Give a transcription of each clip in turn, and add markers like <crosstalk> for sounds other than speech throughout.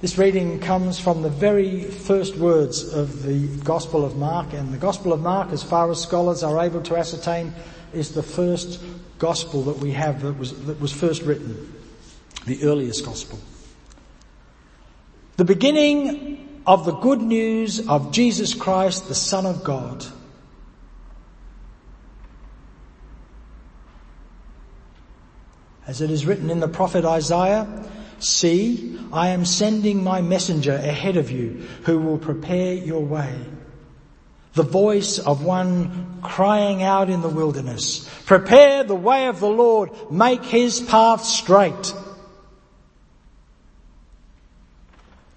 This reading comes from the very first words of the Gospel of Mark, and the Gospel of Mark, as far as scholars are able to ascertain, is the first Gospel that we have that was, that was first written, the earliest Gospel. The beginning of the good news of Jesus Christ, the Son of God. As it is written in the prophet Isaiah, See, I am sending my messenger ahead of you who will prepare your way. The voice of one crying out in the wilderness, prepare the way of the Lord, make his path straight.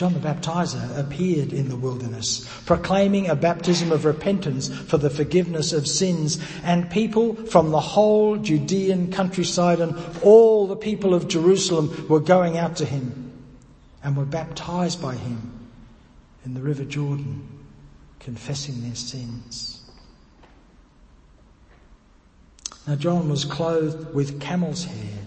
John the Baptizer appeared in the wilderness, proclaiming a baptism of repentance for the forgiveness of sins, and people from the whole Judean countryside and all the people of Jerusalem were going out to him and were baptized by him in the river Jordan, confessing their sins. Now John was clothed with camel's hair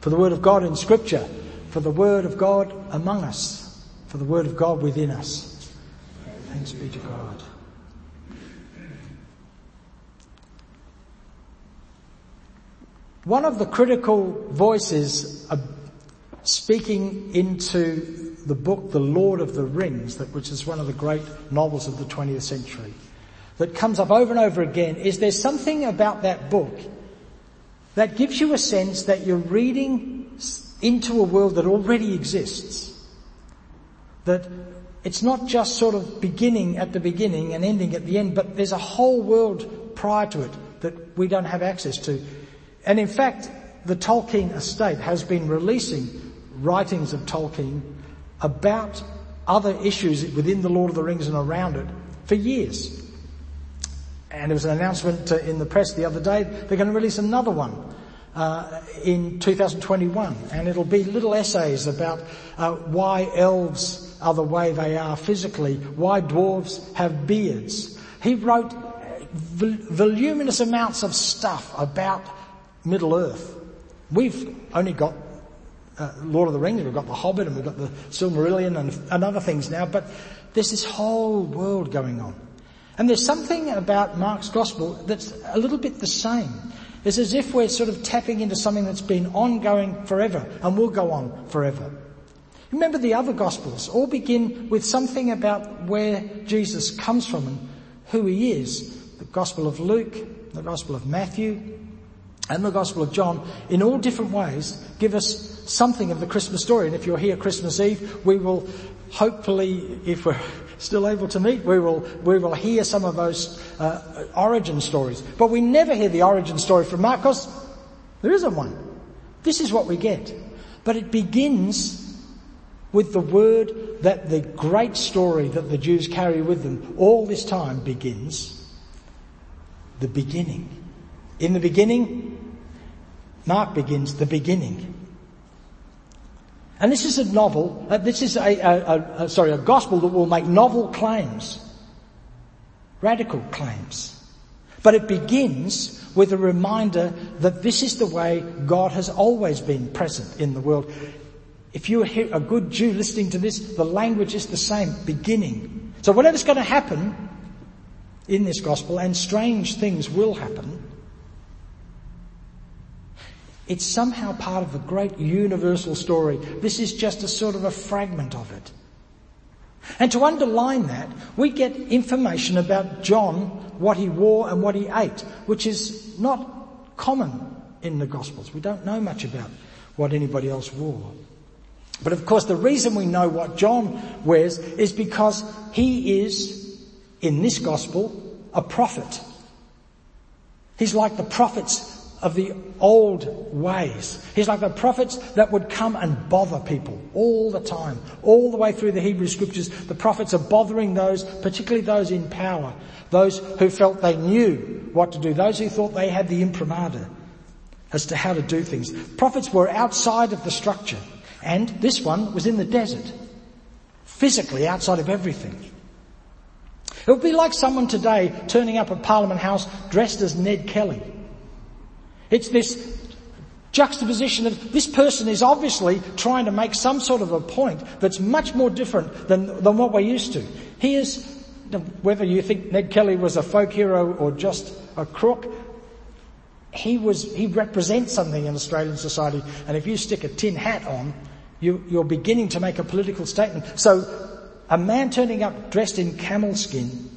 For the Word of God in Scripture, for the Word of God among us, for the Word of God within us. Thanks be to God. One of the critical voices speaking into the book The Lord of the Rings, which is one of the great novels of the 20th century, that comes up over and over again, is there's something about that book that gives you a sense that you're reading into a world that already exists. That it's not just sort of beginning at the beginning and ending at the end, but there's a whole world prior to it that we don't have access to. And in fact, the Tolkien estate has been releasing writings of Tolkien about other issues within the Lord of the Rings and around it for years. And there was an announcement uh, in the press the other day, they're going to release another one uh, in 2021, and it'll be little essays about uh, why elves are the way they are physically, why dwarves have beards. He wrote voluminous amounts of stuff about Middle Earth. We've only got uh, Lord of the Rings, we've got The Hobbit, and we've got the Silmarillion and, and other things now, but there's this whole world going on. And there's something about Mark's gospel that's a little bit the same. It's as if we're sort of tapping into something that's been ongoing forever and will go on forever. Remember the other gospels all begin with something about where Jesus comes from and who he is. The gospel of Luke, the gospel of Matthew, and the gospel of John in all different ways give us something of the Christmas story. And if you're here Christmas Eve, we will hopefully, if we're still able to meet, we will, we will hear some of those uh, origin stories. But we never hear the origin story from Mark because there isn't one. This is what we get. But it begins with the word that the great story that the Jews carry with them all this time begins. The beginning. In the beginning, Mark begins the beginning. And this is a novel, uh, this is a, a, a, sorry, a gospel that will make novel claims. Radical claims. But it begins with a reminder that this is the way God has always been present in the world. If you're a good Jew listening to this, the language is the same, beginning. So whatever's going to happen in this gospel, and strange things will happen, it's somehow part of the great universal story. This is just a sort of a fragment of it. And to underline that, we get information about John, what he wore and what he ate, which is not common in the Gospels. We don't know much about what anybody else wore. But of course, the reason we know what John wears is because he is, in this Gospel, a prophet. He's like the prophets of the old ways. He's like the prophets that would come and bother people all the time. All the way through the Hebrew scriptures, the prophets are bothering those, particularly those in power, those who felt they knew what to do, those who thought they had the imprimatur as to how to do things. Prophets were outside of the structure, and this one was in the desert, physically outside of everything. It would be like someone today turning up at Parliament House dressed as Ned Kelly it's this juxtaposition of this person is obviously trying to make some sort of a point that's much more different than, than what we're used to. He is, whether you think Ned Kelly was a folk hero or just a crook, he was, he represents something in Australian society. And if you stick a tin hat on, you, you're beginning to make a political statement. So a man turning up dressed in camel skin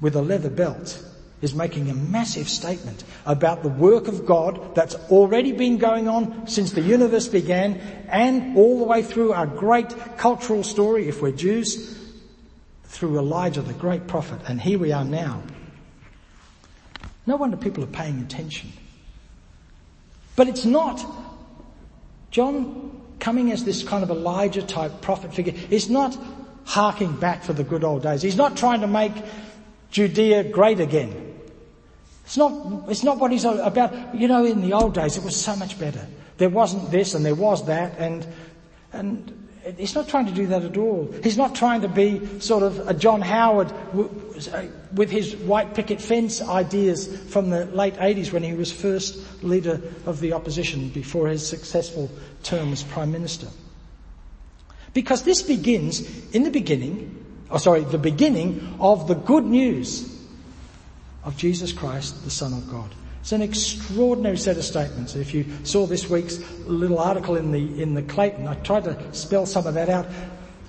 with a leather belt is making a massive statement about the work of God that's already been going on since the universe began and all the way through our great cultural story, if we're Jews, through Elijah, the great prophet. And here we are now. No wonder people are paying attention. But it's not John coming as this kind of Elijah type prophet figure is not harking back for the good old days. He's not trying to make Judea great again. It's not, it's not what he's about. You know, in the old days, it was so much better. There wasn't this and there was that and, and he's not trying to do that at all. He's not trying to be sort of a John Howard uh, with his white picket fence ideas from the late 80s when he was first leader of the opposition before his successful term as Prime Minister. Because this begins in the beginning, or sorry, the beginning of the good news of Jesus Christ, the Son of God. It's an extraordinary set of statements. If you saw this week's little article in the, in the Clayton, I tried to spell some of that out.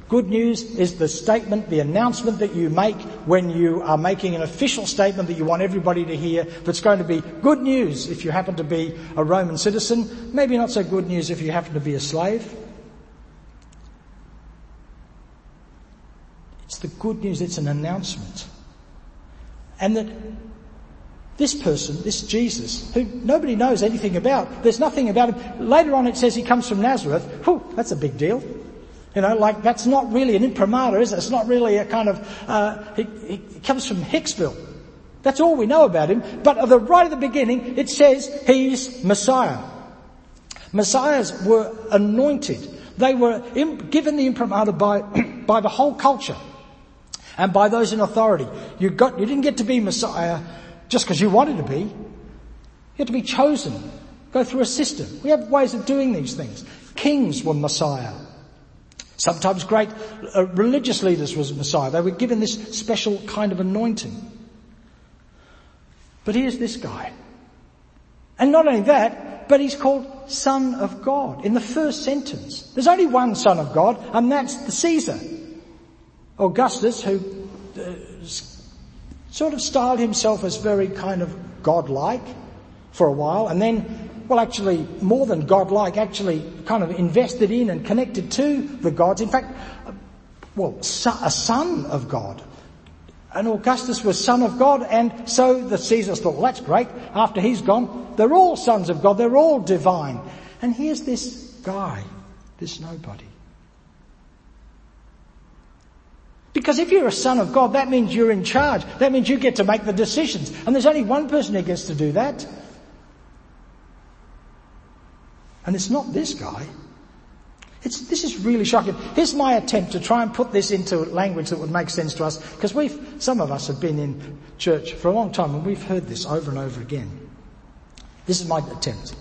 Good news is the statement, the announcement that you make when you are making an official statement that you want everybody to hear that's going to be good news if you happen to be a Roman citizen, maybe not so good news if you happen to be a slave. It's the good news, it's an announcement. And that this person, this Jesus, who nobody knows anything about, there's nothing about him. Later on it says he comes from Nazareth. Whew, that's a big deal. You know, like that's not really an imprimatur, is it? It's not really a kind of, uh, he, he comes from Hicksville. That's all we know about him. But at the, right at the beginning, it says he's Messiah. Messiahs were anointed. They were given the imprimatur by, <clears throat> by the whole culture and by those in authority. You got, you didn't get to be Messiah just because you wanted to be. You had to be chosen. Go through a system. We have ways of doing these things. Kings were Messiah. Sometimes great uh, religious leaders was Messiah. They were given this special kind of anointing. But here's this guy. And not only that, but he's called Son of God in the first sentence. There's only one Son of God, and that's the Caesar. Augustus, who uh, sort of styled himself as very kind of godlike for a while, and then, well, actually, more than godlike, actually kind of invested in and connected to the gods. In fact, well, a son of God. And Augustus was son of God, and so the Caesars thought, well, that's great. After he's gone, they're all sons of God. They're all divine. And here's this guy, this nobody. Because if you're a son of God, that means you're in charge. That means you get to make the decisions. And there's only one person who gets to do that. And it's not this guy. It's, this is really shocking. Here's my attempt to try and put this into language that would make sense to us, because we've, some of us have been in church for a long time and we've heard this over and over again. This is my attempt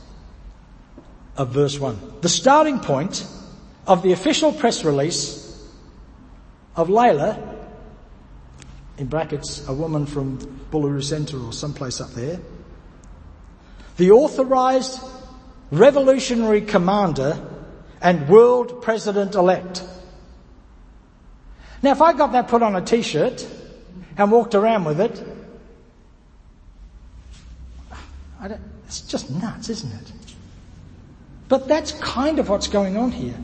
of verse 1. The starting point of the official press release of Layla, in brackets, a woman from Buluru Centre or someplace up there, the authorized revolutionary commander and world president elect. Now if I got that put on a t-shirt and walked around with it, it's just nuts, isn't it? But that's kind of what's going on here.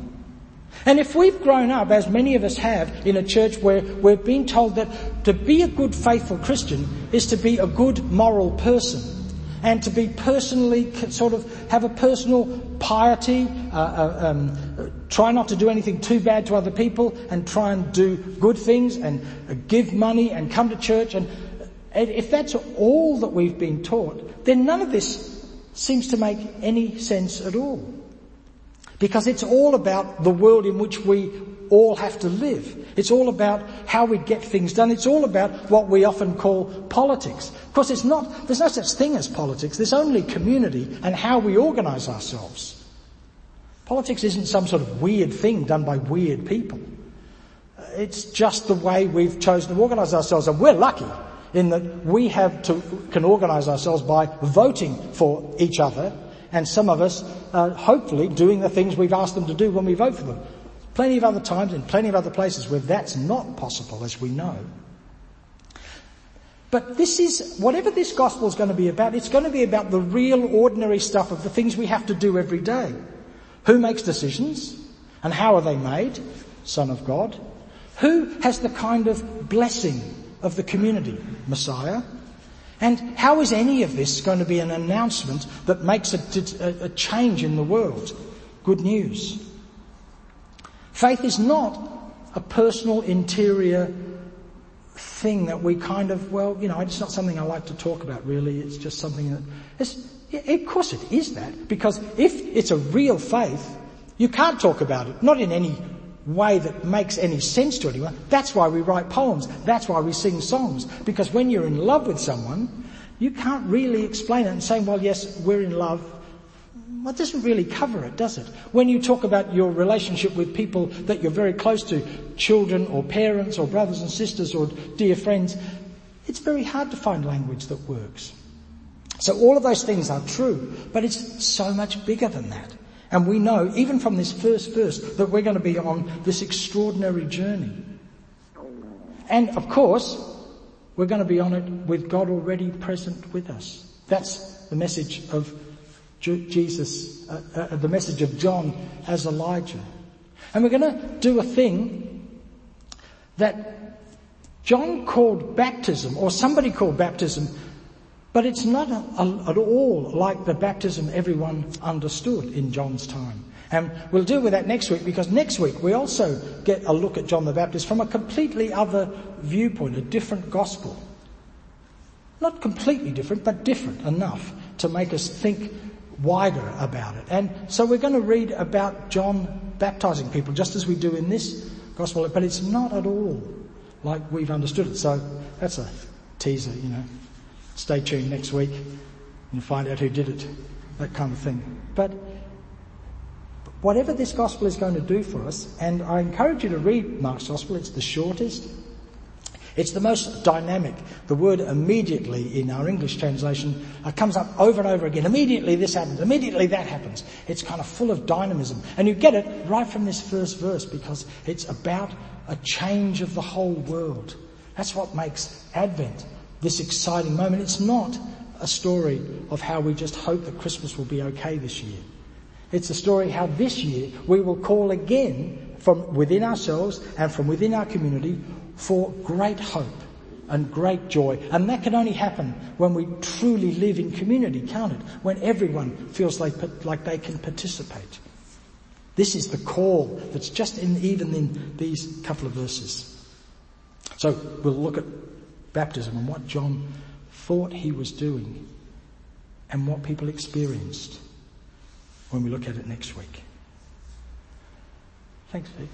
And if we've grown up, as many of us have, in a church where we've been told that to be a good faithful Christian is to be a good moral person, and to be personally, sort of have a personal piety, uh, uh, um, try not to do anything too bad to other people and try and do good things and uh, give money and come to church and if that's all that we've been taught, then none of this seems to make any sense at all. Because it's all about the world in which we all have to live. It's all about how we get things done. It's all about what we often call politics. Of course, it's not, there's no such thing as politics. There's only community and how we organise ourselves. Politics isn't some sort of weird thing done by weird people. It's just the way we've chosen to organise ourselves and we're lucky in that we have to, can organise ourselves by voting for each other and some of us are hopefully doing the things we've asked them to do when we vote for them. Plenty of other times in plenty of other places where that's not possible as we know. But this is, whatever this gospel is going to be about, it's going to be about the real ordinary stuff of the things we have to do every day. Who makes decisions? And how are they made? Son of God. Who has the kind of blessing of the community? Messiah. And how is any of this going to be an announcement that makes a, a, change in the world? Good news. Faith is not a personal interior thing that we kind of, well, you know, it's not something I like to talk about really. It's just something that, it's, of course it is that. Because if it's a real faith, you can't talk about it. Not in any way that makes any sense to anyone. That's why we write poems. That's why we sing songs. Because when you're in love with someone, you can't really explain it and say, well, yes, we're in love. Well, it doesn't really cover it, does it? When you talk about your relationship with people that you're very close to, children or parents or brothers and sisters or dear friends, it's very hard to find language that works. So all of those things are true, but it's so much bigger than that. And we know, even from this first verse, that we're going to be on this extraordinary journey. And of course, we're going to be on it with God already present with us. That's the message of Jesus, uh, uh, the message of John as Elijah. And we're going to do a thing that John called baptism, or somebody called baptism, but it's not a, a, at all like the baptism everyone understood in John's time. And we'll deal with that next week because next week we also get a look at John the Baptist from a completely other viewpoint, a different gospel. Not completely different, but different enough to make us think wider about it. And so we're going to read about John baptizing people just as we do in this gospel, but it's not at all like we've understood it. So that's a teaser, you know. Stay tuned next week and find out who did it, that kind of thing. But whatever this gospel is going to do for us, and I encourage you to read Mark's gospel, it's the shortest. It's the most dynamic. The word immediately in our English translation uh, comes up over and over again. Immediately this happens. Immediately that happens. It's kind of full of dynamism. And you get it right from this first verse because it's about a change of the whole world. That's what makes Advent this exciting moment. It's not a story of how we just hope that Christmas will be okay this year. It's a story how this year we will call again from within ourselves and from within our community for great hope and great joy. And that can only happen when we truly live in community, can't it? When everyone feels like, like they can participate. This is the call that's just in, even in these couple of verses. So we'll look at baptism and what John thought he was doing and what people experienced when we look at it next week. Thanks, Pete.